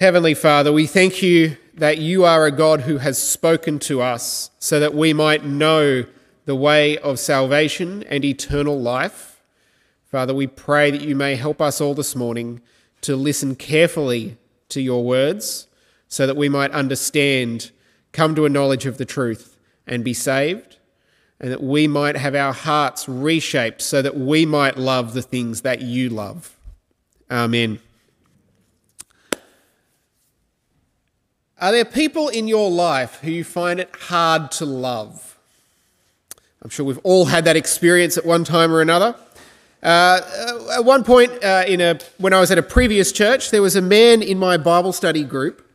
Heavenly Father, we thank you that you are a God who has spoken to us so that we might know the way of salvation and eternal life. Father, we pray that you may help us all this morning to listen carefully to your words so that we might understand, come to a knowledge of the truth, and be saved, and that we might have our hearts reshaped so that we might love the things that you love. Amen. Are there people in your life who you find it hard to love? I'm sure we've all had that experience at one time or another. Uh, at one point, uh, in a, when I was at a previous church, there was a man in my Bible study group.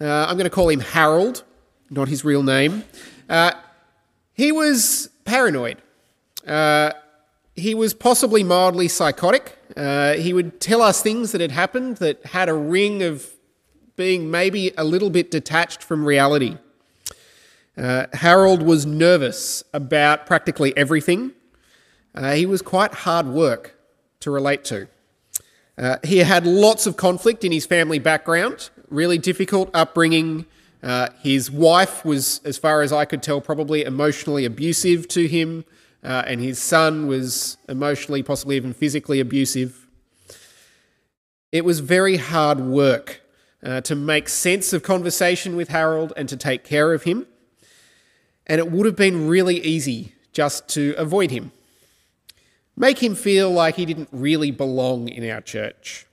Uh, I'm going to call him Harold, not his real name. Uh, he was paranoid. Uh, he was possibly mildly psychotic. Uh, he would tell us things that had happened that had a ring of being maybe a little bit detached from reality. Uh, Harold was nervous about practically everything. Uh, he was quite hard work to relate to. Uh, he had lots of conflict in his family background, really difficult upbringing. Uh, his wife was, as far as I could tell, probably emotionally abusive to him, uh, and his son was emotionally, possibly even physically abusive. It was very hard work uh, to make sense of conversation with Harold and to take care of him. And it would have been really easy just to avoid him, make him feel like he didn't really belong in our church.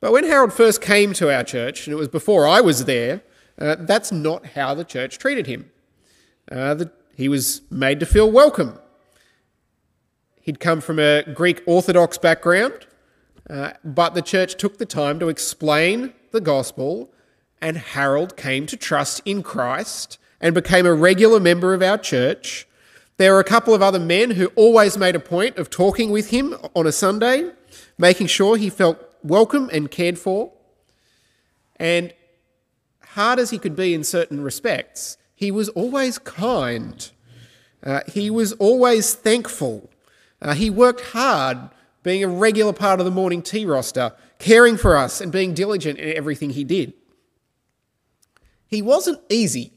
But when Harold first came to our church, and it was before I was there, uh, that's not how the church treated him. Uh, the, he was made to feel welcome. He'd come from a Greek Orthodox background, uh, but the church took the time to explain the gospel, and Harold came to trust in Christ and became a regular member of our church. There were a couple of other men who always made a point of talking with him on a Sunday, making sure he felt welcome and cared for. And hard as he could be in certain respects, he was always kind. Uh, he was always thankful. Uh, he worked hard being a regular part of the morning tea roster, caring for us and being diligent in everything he did. He wasn't easy,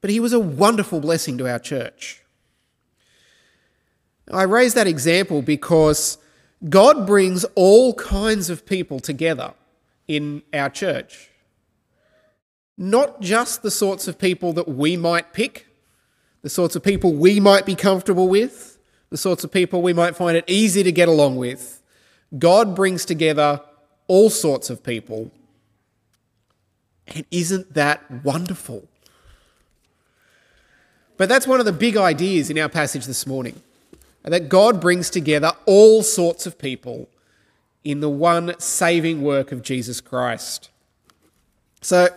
but he was a wonderful blessing to our church. I raise that example because God brings all kinds of people together in our church. Not just the sorts of people that we might pick, the sorts of people we might be comfortable with, the sorts of people we might find it easy to get along with. God brings together all sorts of people. And isn't that wonderful? But that's one of the big ideas in our passage this morning that God brings together all sorts of people in the one saving work of Jesus Christ. So,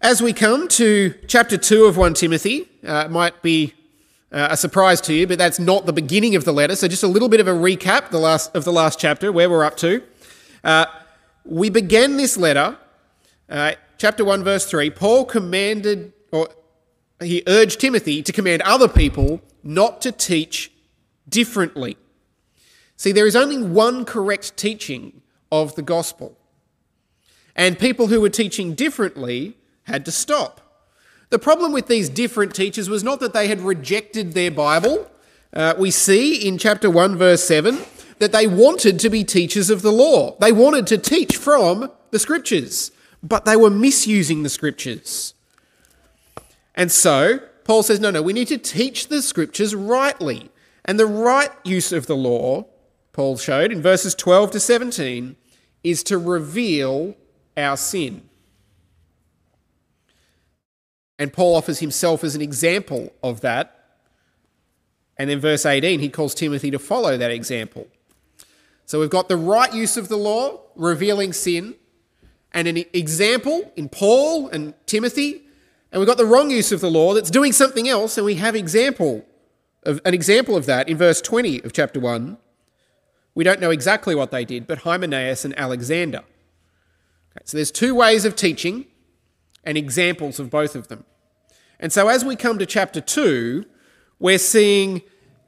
as we come to chapter 2 of 1 Timothy, uh, it might be uh, a surprise to you, but that's not the beginning of the letter. So just a little bit of a recap the last, of the last chapter, where we're up to. Uh, we began this letter, uh, chapter 1, verse 3. Paul commanded, or he urged Timothy to command other people not to teach differently. See, there is only one correct teaching of the gospel. And people who were teaching differently had to stop. The problem with these different teachers was not that they had rejected their Bible. Uh, we see in chapter 1, verse 7, that they wanted to be teachers of the law. They wanted to teach from the scriptures, but they were misusing the scriptures. And so, Paul says, no, no, we need to teach the scriptures rightly. And the right use of the law, Paul showed in verses 12 to 17, is to reveal our sin. And Paul offers himself as an example of that. And in verse 18, he calls Timothy to follow that example. So we've got the right use of the law, revealing sin, and an example in Paul and Timothy. And we've got the wrong use of the law that's doing something else, and we have example of, an example of that in verse 20 of chapter 1. We don't know exactly what they did, but Hymenaeus and Alexander. Okay, so there's two ways of teaching and examples of both of them. And so as we come to chapter 2, we're seeing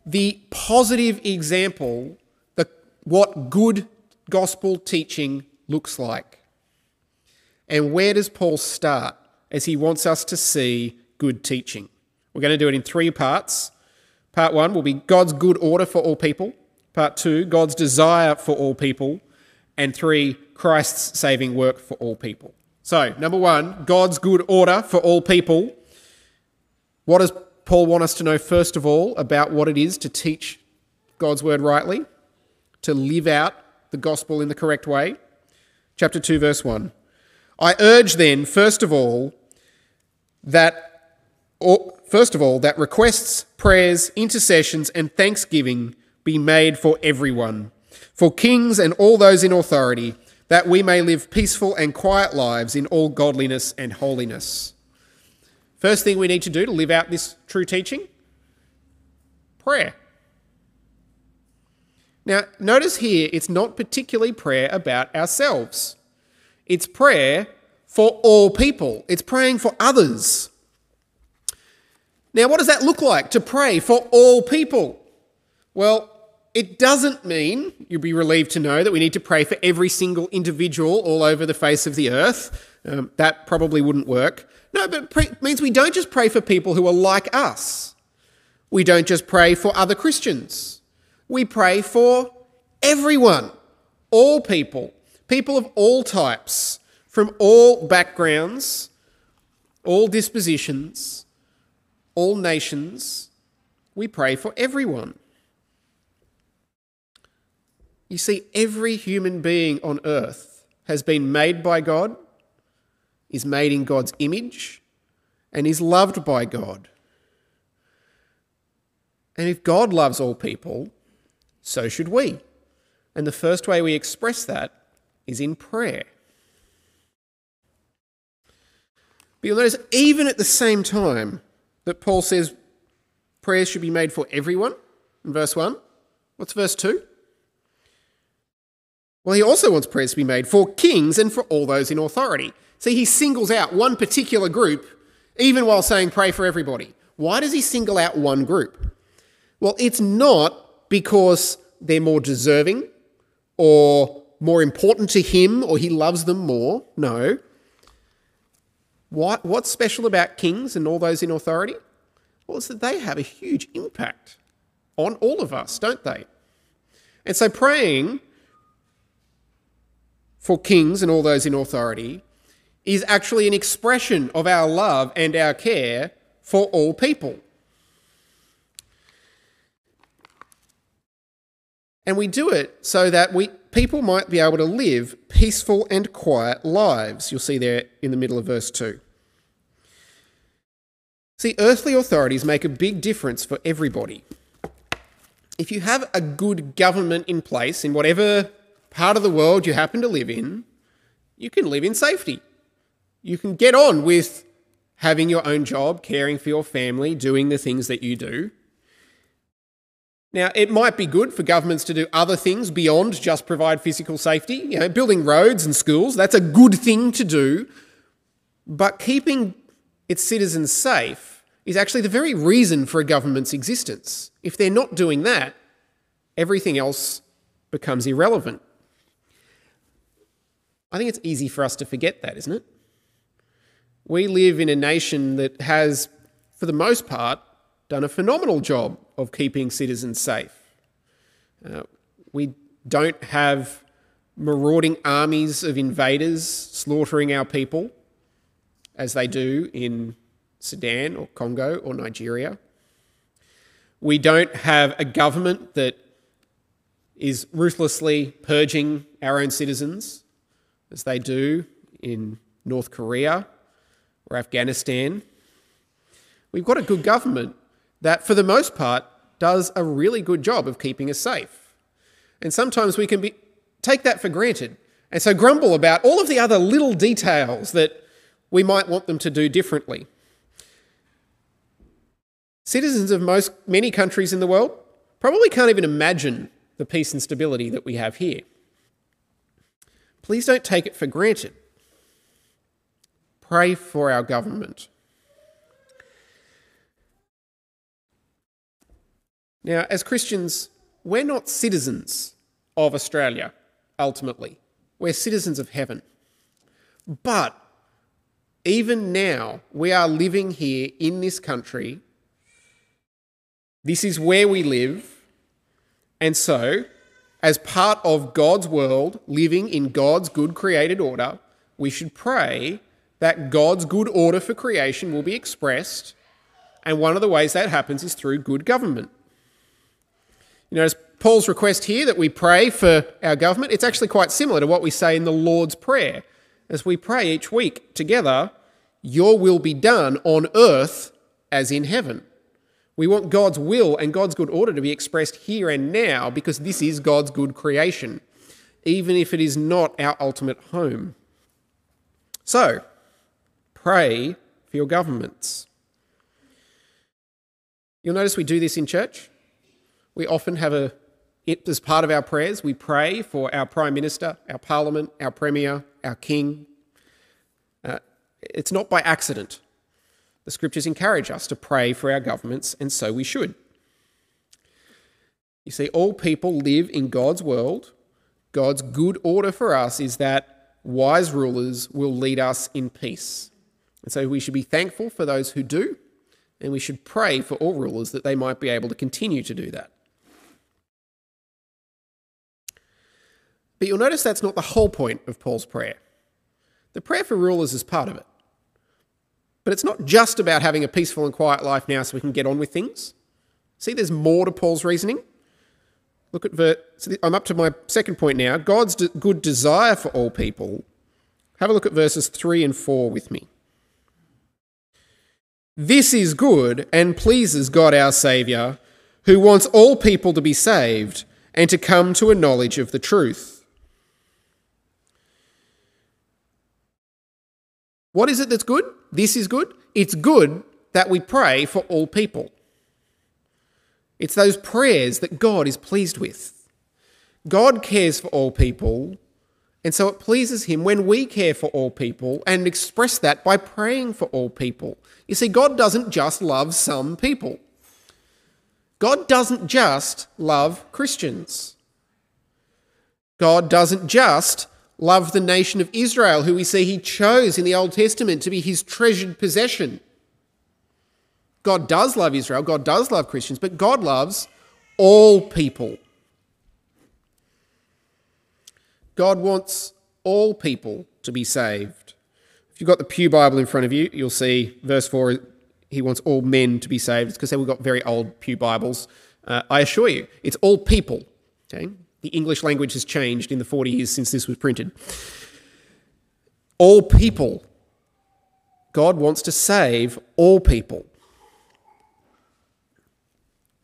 the positive example, the, what good gospel teaching looks like. And where does Paul start as he wants us to see good teaching? We're going to do it in three parts. Part one will be God's good order for all people. Part two, God's desire for all people. And three, Christ's saving work for all people. So, number one, God's good order for all people. What does Paul want us to know, first of all, about what it is to teach God's word rightly, to live out the gospel in the correct way? Chapter 2, verse 1. I urge then, first of all, that, or, first of all, that requests, prayers, intercessions, and thanksgiving be made for everyone, for kings and all those in authority that we may live peaceful and quiet lives in all godliness and holiness. First thing we need to do to live out this true teaching prayer. Now, notice here it's not particularly prayer about ourselves, it's prayer for all people, it's praying for others. Now, what does that look like to pray for all people? Well, it doesn't mean, you'll be relieved to know, that we need to pray for every single individual all over the face of the earth. Um, that probably wouldn't work. No, but it means we don't just pray for people who are like us. We don't just pray for other Christians. We pray for everyone, all people, people of all types, from all backgrounds, all dispositions, all nations. We pray for everyone. You see, every human being on earth has been made by God, is made in God's image, and is loved by God. And if God loves all people, so should we. And the first way we express that is in prayer. But you'll notice, even at the same time that Paul says prayers should be made for everyone, in verse 1, what's verse 2? Well, he also wants prayers to be made for kings and for all those in authority. See, he singles out one particular group, even while saying pray for everybody. Why does he single out one group? Well, it's not because they're more deserving or more important to him or he loves them more. No. What, what's special about kings and all those in authority? Well, it's that they have a huge impact on all of us, don't they? And so praying for kings and all those in authority is actually an expression of our love and our care for all people. And we do it so that we, people might be able to live peaceful and quiet lives. You'll see there in the middle of verse 2. See, earthly authorities make a big difference for everybody. If you have a good government in place in whatever part of the world you happen to live in, you can live in safety. You can get on with having your own job, caring for your family, doing the things that you do. Now, it might be good for governments to do other things beyond just provide physical safety. You know, building roads and schools, that's a good thing to do. But keeping its citizens safe is actually the very reason for a government's existence. If they're not doing that, everything else becomes irrelevant. I think it's easy for us to forget that, isn't it? We live in a nation that has, for the most part, done a phenomenal job of keeping citizens safe. Uh, we don't have marauding armies of invaders slaughtering our people as they do in Sudan or Congo or Nigeria. We don't have a government that is ruthlessly purging our own citizens as they do in North Korea or Afghanistan. We've got a good government that, for the most part, does a really good job of keeping us safe. And sometimes we can be, take that for granted and so grumble about all of the other little details that we might want them to do differently. Citizens of most many countries in the world probably can't even imagine the peace and stability that we have here. Please don't take it for granted. Pray for our government. Now, as Christians, we're not citizens of Australia, ultimately. We're citizens of heaven. But even now, we are living here in this country. This is where we live. And so, as part of God's world, living in God's good created order, we should pray that God's good order for creation will be expressed. And one of the ways that happens is through good government. You as Paul's request here that we pray for our government, it's actually quite similar to what we say in the Lord's Prayer as we pray each week together, Your will be done on earth as in heaven. We want God's will and God's good order to be expressed here and now because this is God's good creation, even if it is not our ultimate home. So, pray for your governments. You'll notice we do this in church. We often have a, as part of our prayers, we pray for our Prime Minister, our Parliament, our Premier, our King. Uh, it's not by accident. The scriptures encourage us to pray for our governments, and so we should. You see, all people live in God's world. God's good order for us is that wise rulers will lead us in peace. And so we should be thankful for those who do, and we should pray for all rulers that they might be able to continue to do that. But you'll notice that's not the whole point of Paul's prayer. The prayer for rulers is part of it. But it's not just about having a peaceful and quiet life now so we can get on with things. See, there's more to Paul's reasoning. Look at verse. So I'm up to my second point now. God's de- good desire for all people. Have a look at verses 3 and 4 with me. This is good and pleases God our Saviour, who wants all people to be saved and to come to a knowledge of the truth. What is it that's good? This is good. It's good that we pray for all people. It's those prayers that God is pleased with. God cares for all people, and so it pleases Him when we care for all people and express that by praying for all people. You see, God doesn't just love some people, God doesn't just love Christians. God doesn't just love the nation of Israel, who we see he chose in the Old Testament to be his treasured possession. God does love Israel, God does love Christians, but God loves all people. God wants all people to be saved. If you've got the Pew Bible in front of you, you'll see verse 4 he wants all men to be saved. It's because we've got very old Pew Bibles. Uh, I assure you, it's all people. Okay? The English language has changed in the 40 years since this was printed. All people. God wants to save all people.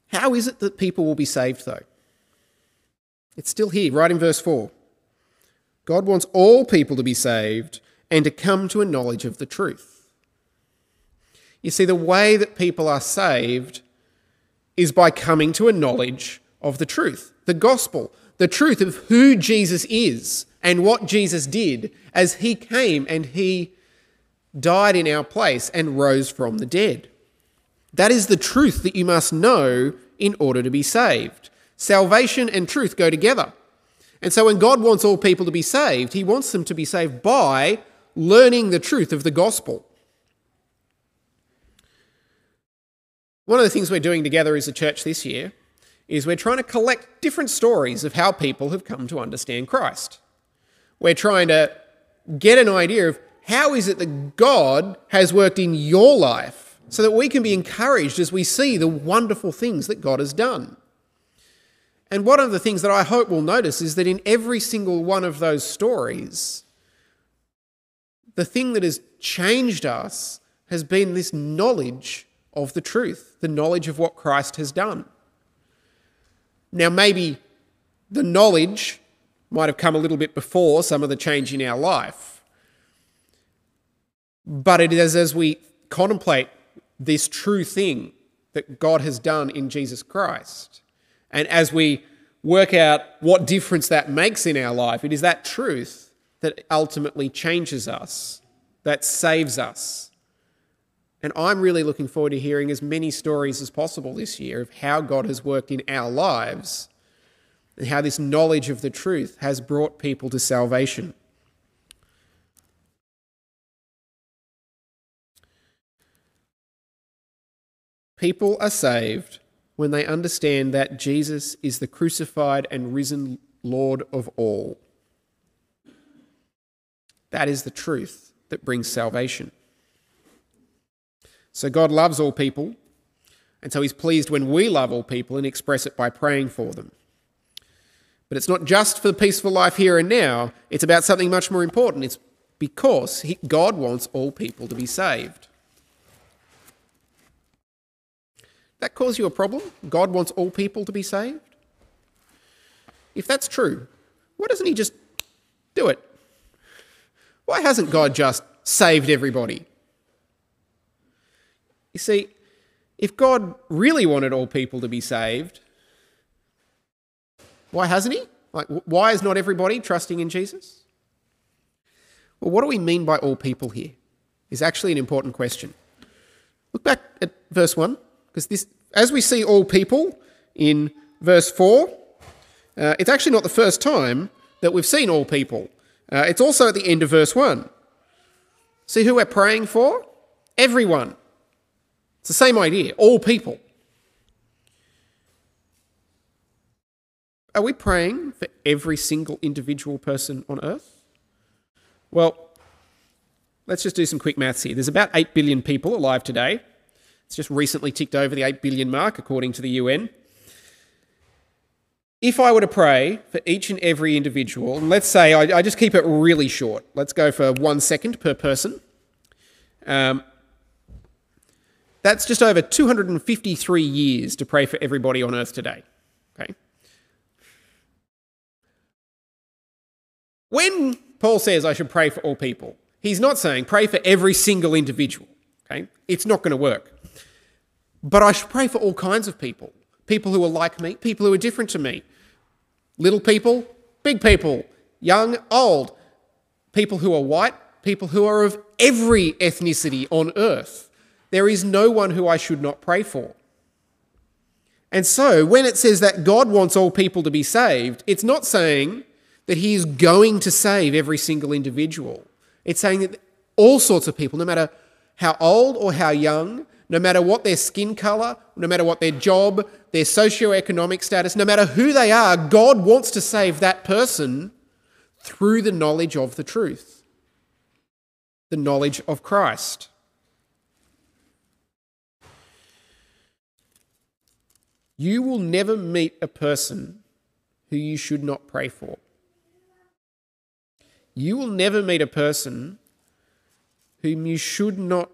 How is it that people will be saved, though? It's still here, right in verse 4. God wants all people to be saved and to come to a knowledge of the truth. You see, the way that people are saved is by coming to a knowledge of the truth, the gospel, the truth of who Jesus is and what Jesus did as he came and he died in our place and rose from the dead. That is the truth that you must know in order to be saved. Salvation and truth go together. And so when God wants all people to be saved, he wants them to be saved by learning the truth of the gospel. One of the things we're doing together as a church this year is we're trying to collect different stories of how people have come to understand Christ. We're trying to get an idea of how is it that God has worked in your life so that we can be encouraged as we see the wonderful things that God has done. And one of the things that I hope we'll notice is that in every single one of those stories, the thing that has changed us has been this knowledge of the truth, the knowledge of what Christ has done. Now, maybe the knowledge might have come a little bit before some of the change in our life. But it is as we contemplate this true thing that God has done in Jesus Christ, and as we work out what difference that makes in our life, it is that truth that ultimately changes us, that saves us. And I'm really looking forward to hearing as many stories as possible this year of how God has worked in our lives and how this knowledge of the truth has brought people to salvation. People are saved when they understand that Jesus is the crucified and risen Lord of all. That is the truth that brings salvation. So God loves all people, and so He's pleased when we love all people and express it by praying for them. But it's not just for the peaceful life here and now, it's about something much more important. It's because he, God wants all people to be saved. That cause you a problem? God wants all people to be saved? If that's true, why doesn't He just do it? Why hasn't God just saved everybody? You see, if God really wanted all people to be saved, why hasn't He? Like, why is not everybody trusting in Jesus? Well, what do we mean by all people here? Is actually an important question. Look back at verse 1, because this, as we see all people in verse 4, uh, it's actually not the first time that we've seen all people. Uh, it's also at the end of verse 1. See who we're praying for? Everyone. It's the same idea, all people. Are we praying for every single individual person on earth? Well, let's just do some quick maths here. There's about 8 billion people alive today. It's just recently ticked over the 8 billion mark, according to the UN. If I were to pray for each and every individual, and let's say I, I just keep it really short, let's go for one second per person. Um, that's just over 253 years to pray for everybody on earth today. Okay? When Paul says I should pray for all people, he's not saying pray for every single individual. Okay? It's not going to work. But I should pray for all kinds of people people who are like me, people who are different to me, little people, big people, young, old, people who are white, people who are of every ethnicity on earth. There is no one who I should not pray for. And so, when it says that God wants all people to be saved, it's not saying that he is going to save every single individual. It's saying that all sorts of people, no matter how old or how young, no matter what their skin color, no matter what their job, their socio-economic status, no matter who they are, God wants to save that person through the knowledge of the truth, the knowledge of Christ. You will never meet a person who you should not pray for. You will never meet a person whom you should not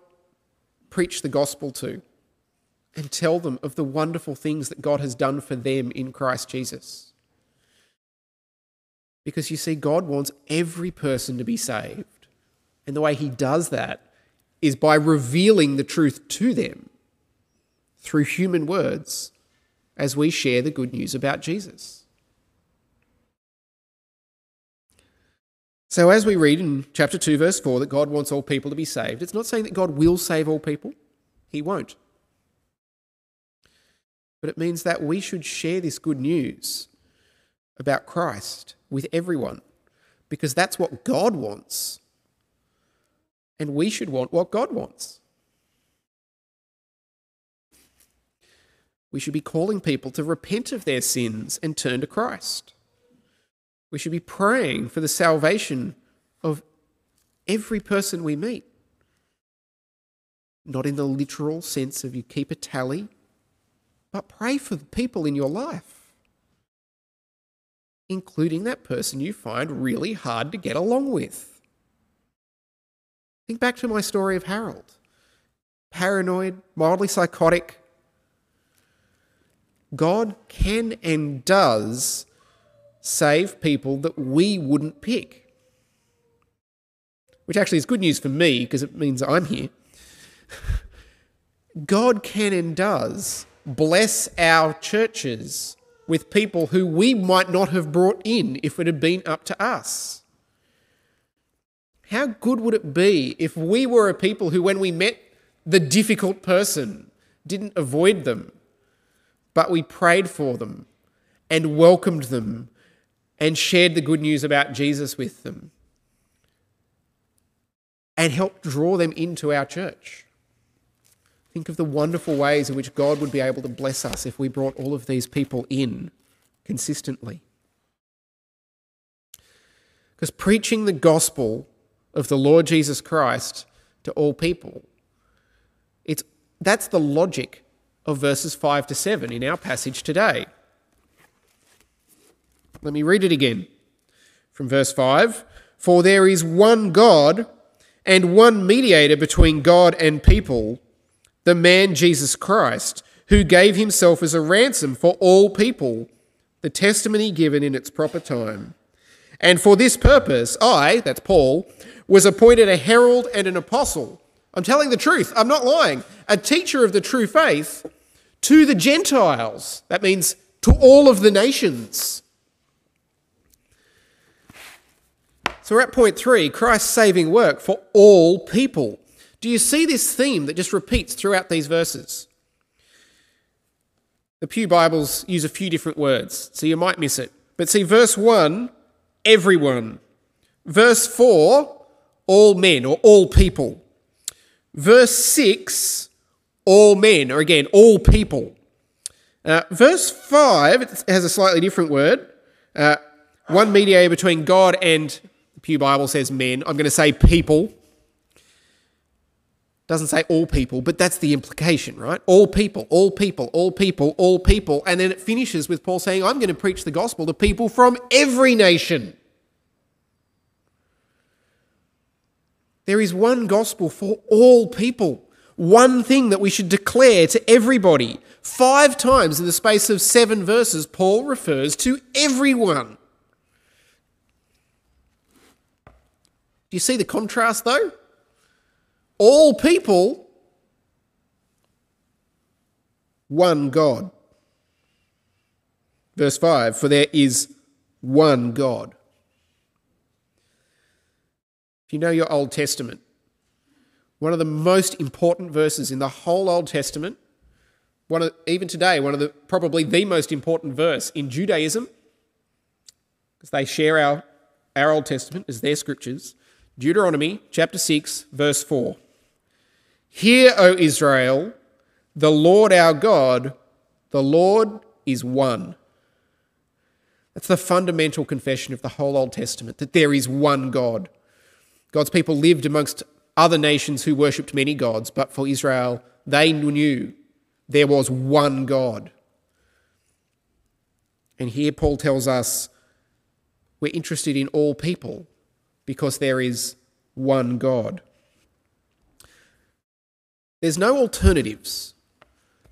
preach the gospel to and tell them of the wonderful things that God has done for them in Christ Jesus. Because you see, God wants every person to be saved. And the way He does that is by revealing the truth to them through human words as we share the good news about Jesus. So, as we read in chapter 2, verse 4, that God wants all people to be saved, it's not saying that God will save all people, He won't. But it means that we should share this good news about Christ with everyone because that's what God wants. And we should want what God wants. We should be calling people to repent of their sins and turn to Christ. We should be praying for the salvation of every person we meet. Not in the literal sense of you keep a tally, but pray for the people in your life, including that person you find really hard to get along with. Think back to my story of Harold. Paranoid, mildly psychotic. God can and does save people that we wouldn't pick. Which actually is good news for me because it means I'm here. God can and does bless our churches with people who we might not have brought in if it had been up to us. How good would it be if we were a people who, when we met the difficult person, didn't avoid them, but we prayed for them and welcomed them and shared the good news about Jesus with them and helped draw them into our church. Think of the wonderful ways in which God would be able to bless us if we brought all of these people in consistently. Because preaching the gospel of the Lord Jesus Christ to all people, it's, that's the logic of verses 5 to 7 in our passage today. Let me read it again from verse 5 For there is one God and one mediator between God and people, the man Jesus Christ, who gave himself as a ransom for all people, the testimony given in its proper time. And for this purpose, I, that's Paul, was appointed a herald and an apostle. I'm telling the truth, I'm not lying. A teacher of the true faith to the Gentiles. That means to all of the nations. So we're at point three Christ's saving work for all people. Do you see this theme that just repeats throughout these verses? The Pew Bibles use a few different words, so you might miss it. But see, verse 1 everyone. Verse 4, all men or all people. Verse 6, all men, or again, all people. Uh, verse 5 has a slightly different word. Uh, one mediator between God and Pew Bible says men. I'm going to say people. Doesn't say all people, but that's the implication, right? All people, all people, all people, all people. And then it finishes with Paul saying, I'm going to preach the gospel to people from every nation. There is one gospel for all people, one thing that we should declare to everybody. Five times in the space of seven verses, Paul refers to everyone. You see the contrast though? all people, one God. Verse 5 For there is one God. If you know your Old Testament, one of the most important verses in the whole Old Testament, one of, even today, one of the probably the most important verse in Judaism, because they share our, our Old Testament as their scriptures, Deuteronomy chapter 6, verse 4. Hear, O Israel, the Lord our God, the Lord is one. That's the fundamental confession of the whole Old Testament that there is one God. God's people lived amongst other nations who worshipped many gods, but for Israel, they knew there was one God. And here Paul tells us we're interested in all people because there is one God. There's no alternatives.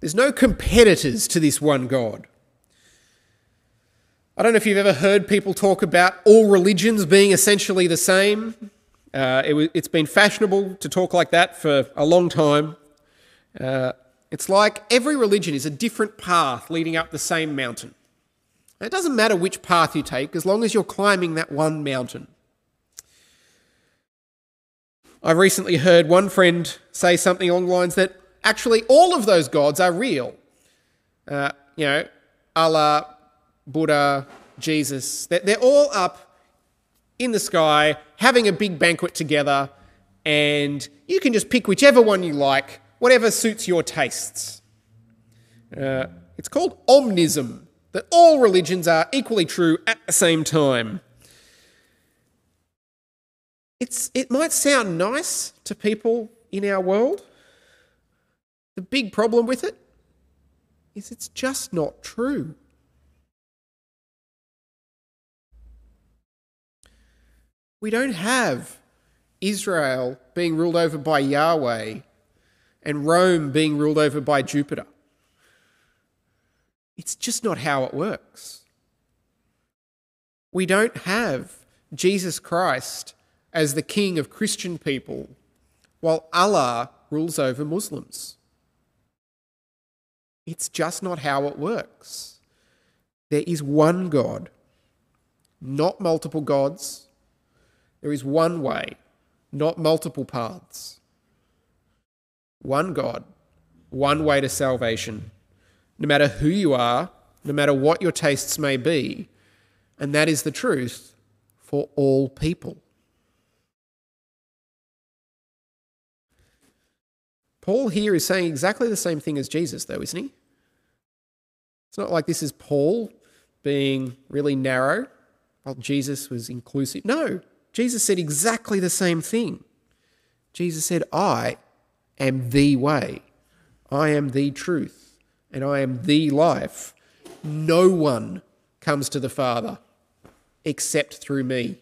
There's no competitors to this one God. I don't know if you've ever heard people talk about all religions being essentially the same. Uh, it, has been fashionable to talk like that for a long time. Uh, it's like every religion is a different path leading up the same mountain. it doesn't matter which path you take as long as you're climbing that one mountain. I recently heard one friend say something along the lines that actually all of those gods are real. Uh, you know, Allah, Buddha, Jesus, they're, they're all up in the sky having a big banquet together, and you can just pick whichever one you like, whatever suits your tastes. Uh, it's called omnism, that all religions are equally true at the same time. It's, it might sound nice to people in our world. The big problem with it is it's just not true. We don't have Israel being ruled over by Yahweh and Rome being ruled over by Jupiter. It's just not how it works. We don't have Jesus Christ as the king of Christian people, while Allah rules over Muslims. It's just not how it works. There is one God, not multiple gods. There is one way, not multiple paths. One God, one way to salvation, no matter who you are, no matter what your tastes may be. And that is the truth for all people. Paul here is saying exactly the same thing as Jesus, though, isn't he? It's not like this is Paul being really narrow while Jesus was inclusive. No, Jesus said exactly the same thing. Jesus said, I am the way, I am the truth, and I am the life. No one comes to the Father except through me.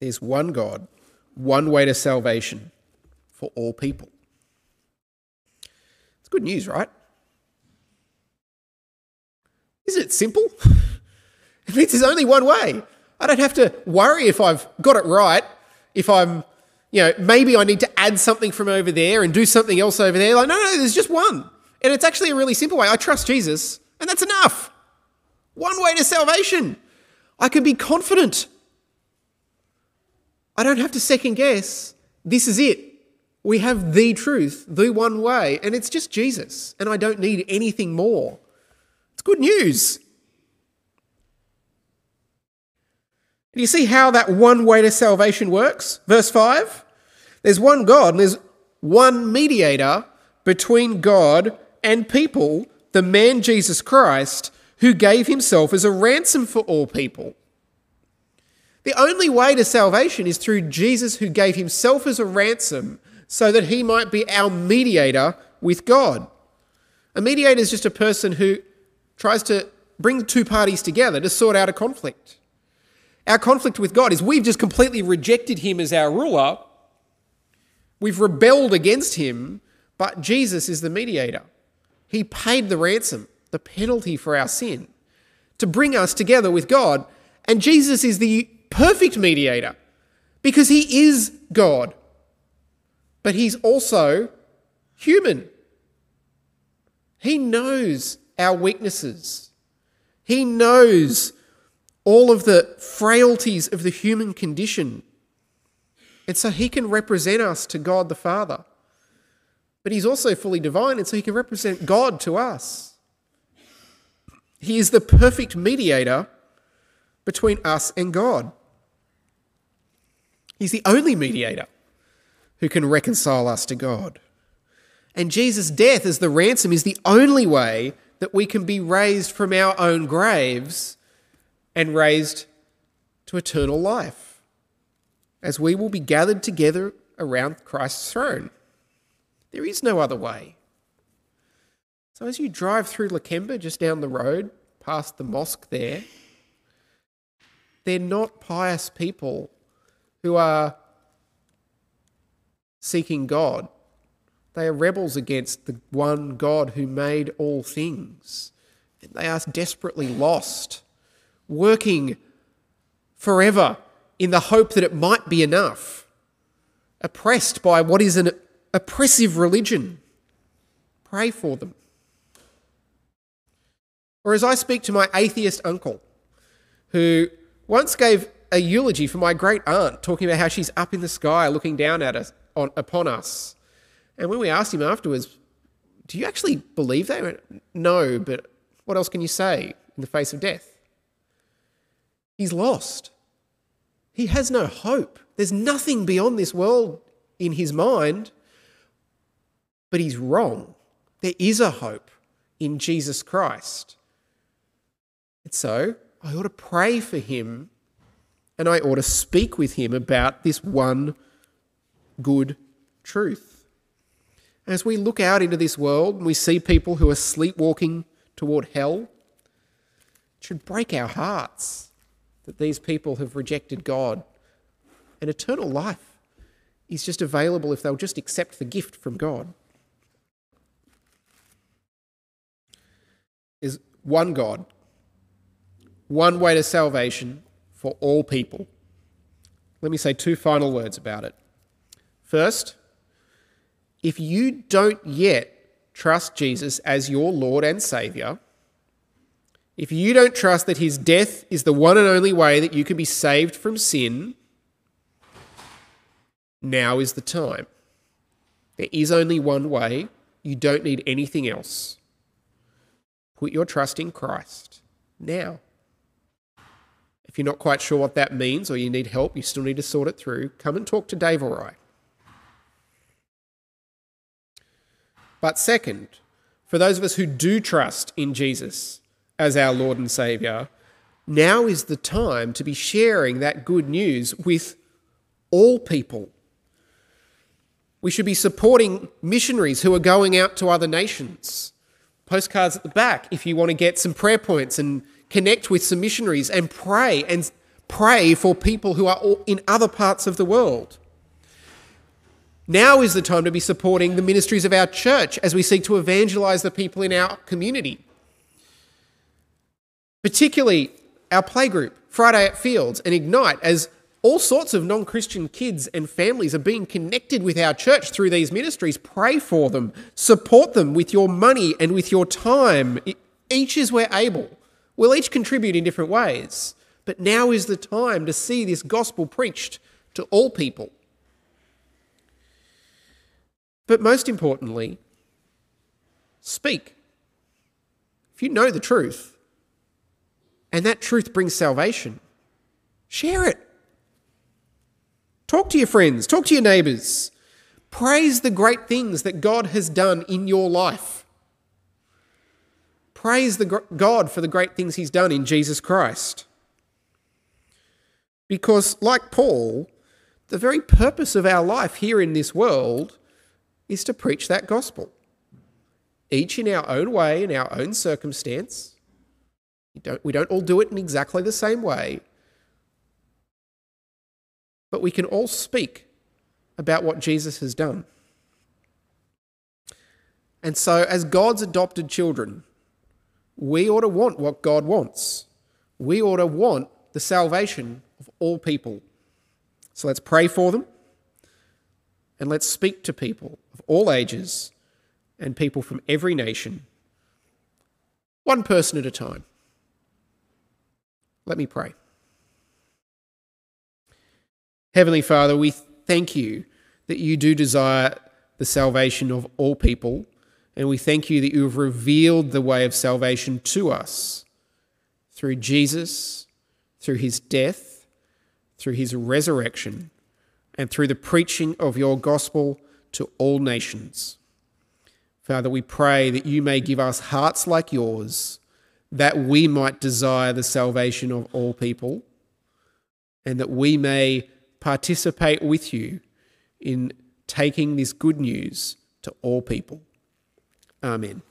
There's one God, one way to salvation for all people. It's good news, right? Isn't it simple? It means there's only one way. I don't have to worry if I've got it right, if I'm, you know, maybe I need to add something from over there and do something else over there. Like, no, no, there's just one. And it's actually a really simple way. I trust Jesus, and that's enough. One way to salvation. I can be confident. I don't have to second guess. This is it. We have the truth, the one way, and it's just Jesus. And I don't need anything more. It's good news. Do you see how that one way to salvation works? Verse 5 There's one God and there's one mediator between God and people, the man Jesus Christ, who gave himself as a ransom for all people. The only way to salvation is through Jesus, who gave himself as a ransom so that he might be our mediator with God. A mediator is just a person who tries to bring two parties together to sort out a conflict. Our conflict with God is we've just completely rejected him as our ruler. We've rebelled against him, but Jesus is the mediator. He paid the ransom, the penalty for our sin, to bring us together with God. And Jesus is the perfect mediator because he is God, but he's also human. He knows our weaknesses. He knows all of the frailties of the human condition. And so he can represent us to God the Father. But he's also fully divine, and so he can represent God to us. He is the perfect mediator between us and God. He's the only mediator who can reconcile us to God. And Jesus' death as the ransom is the only way that we can be raised from our own graves and raised to eternal life, as we will be gathered together around Christ's throne. There is no other way. So, as you drive through Lakemba, just down the road, past the mosque there, they're not pious people who are seeking God. They are rebels against the one God who made all things. And They are desperately lost working forever in the hope that it might be enough, oppressed by what is an oppressive religion. Pray for them. Or as I speak to my atheist uncle, who once gave a eulogy for my great aunt, talking about how she's up in the sky looking down at us, on, upon us. And when we asked him afterwards, Do you actually believe that? No, but what else can you say in the face of death? He's lost. He has no hope. There's nothing beyond this world in his mind, but he's wrong. There is a hope in Jesus Christ. And so I ought to pray for him and I ought to speak with him about this one good truth. As we look out into this world and we see people who are sleepwalking toward hell, it should break our hearts that these people have rejected God. And eternal life is just available if they'll just accept the gift from God. There's one God, one way to salvation for all people. Let me say two final words about it. First, if you don't yet trust Jesus as your Lord and Saviour, if you don't trust that his death is the one and only way that you can be saved from sin, now is the time. There is only one way. You don't need anything else. Put your trust in Christ now. If you're not quite sure what that means or you need help, you still need to sort it through, come and talk to Dave or I. But second, for those of us who do trust in Jesus as our Lord and Saviour, now is the time to be sharing that good news with all people. We should be supporting missionaries who are going out to other nations. Postcards at the back if you want to get some prayer points and connect with some missionaries and pray and pray for people who are in other parts of the world. Now is the time to be supporting the ministries of our church as we seek to evangelize the people in our community. Particularly our playgroup, Friday at Fields, and Ignite, as all sorts of non Christian kids and families are being connected with our church through these ministries. Pray for them, support them with your money and with your time, each as we're able. We'll each contribute in different ways, but now is the time to see this gospel preached to all people. But most importantly, speak. If you know the truth, and that truth brings salvation, share it. Talk to your friends, talk to your neighbors. Praise the great things that God has done in your life. Praise the God for the great things he's done in Jesus Christ. Because, like Paul, the very purpose of our life here in this world is to preach that gospel. Each in our own way, in our own circumstance. We don't, we don't all do it in exactly the same way, but we can all speak about what Jesus has done. And so, as God's adopted children, we ought to want what God wants. We ought to want the salvation of all people. So let's pray for them and let's speak to people of all ages and people from every nation, one person at a time. Let me pray. Heavenly Father, we thank you that you do desire the salvation of all people and we thank you that you have revealed the way of salvation to us through Jesus, through his death, through his resurrection, and through the preaching of your gospel to all nations. Father, we pray that you may give us hearts like yours, that we might desire the salvation of all people, and that we may participate with you in taking this good news to all people. Amen.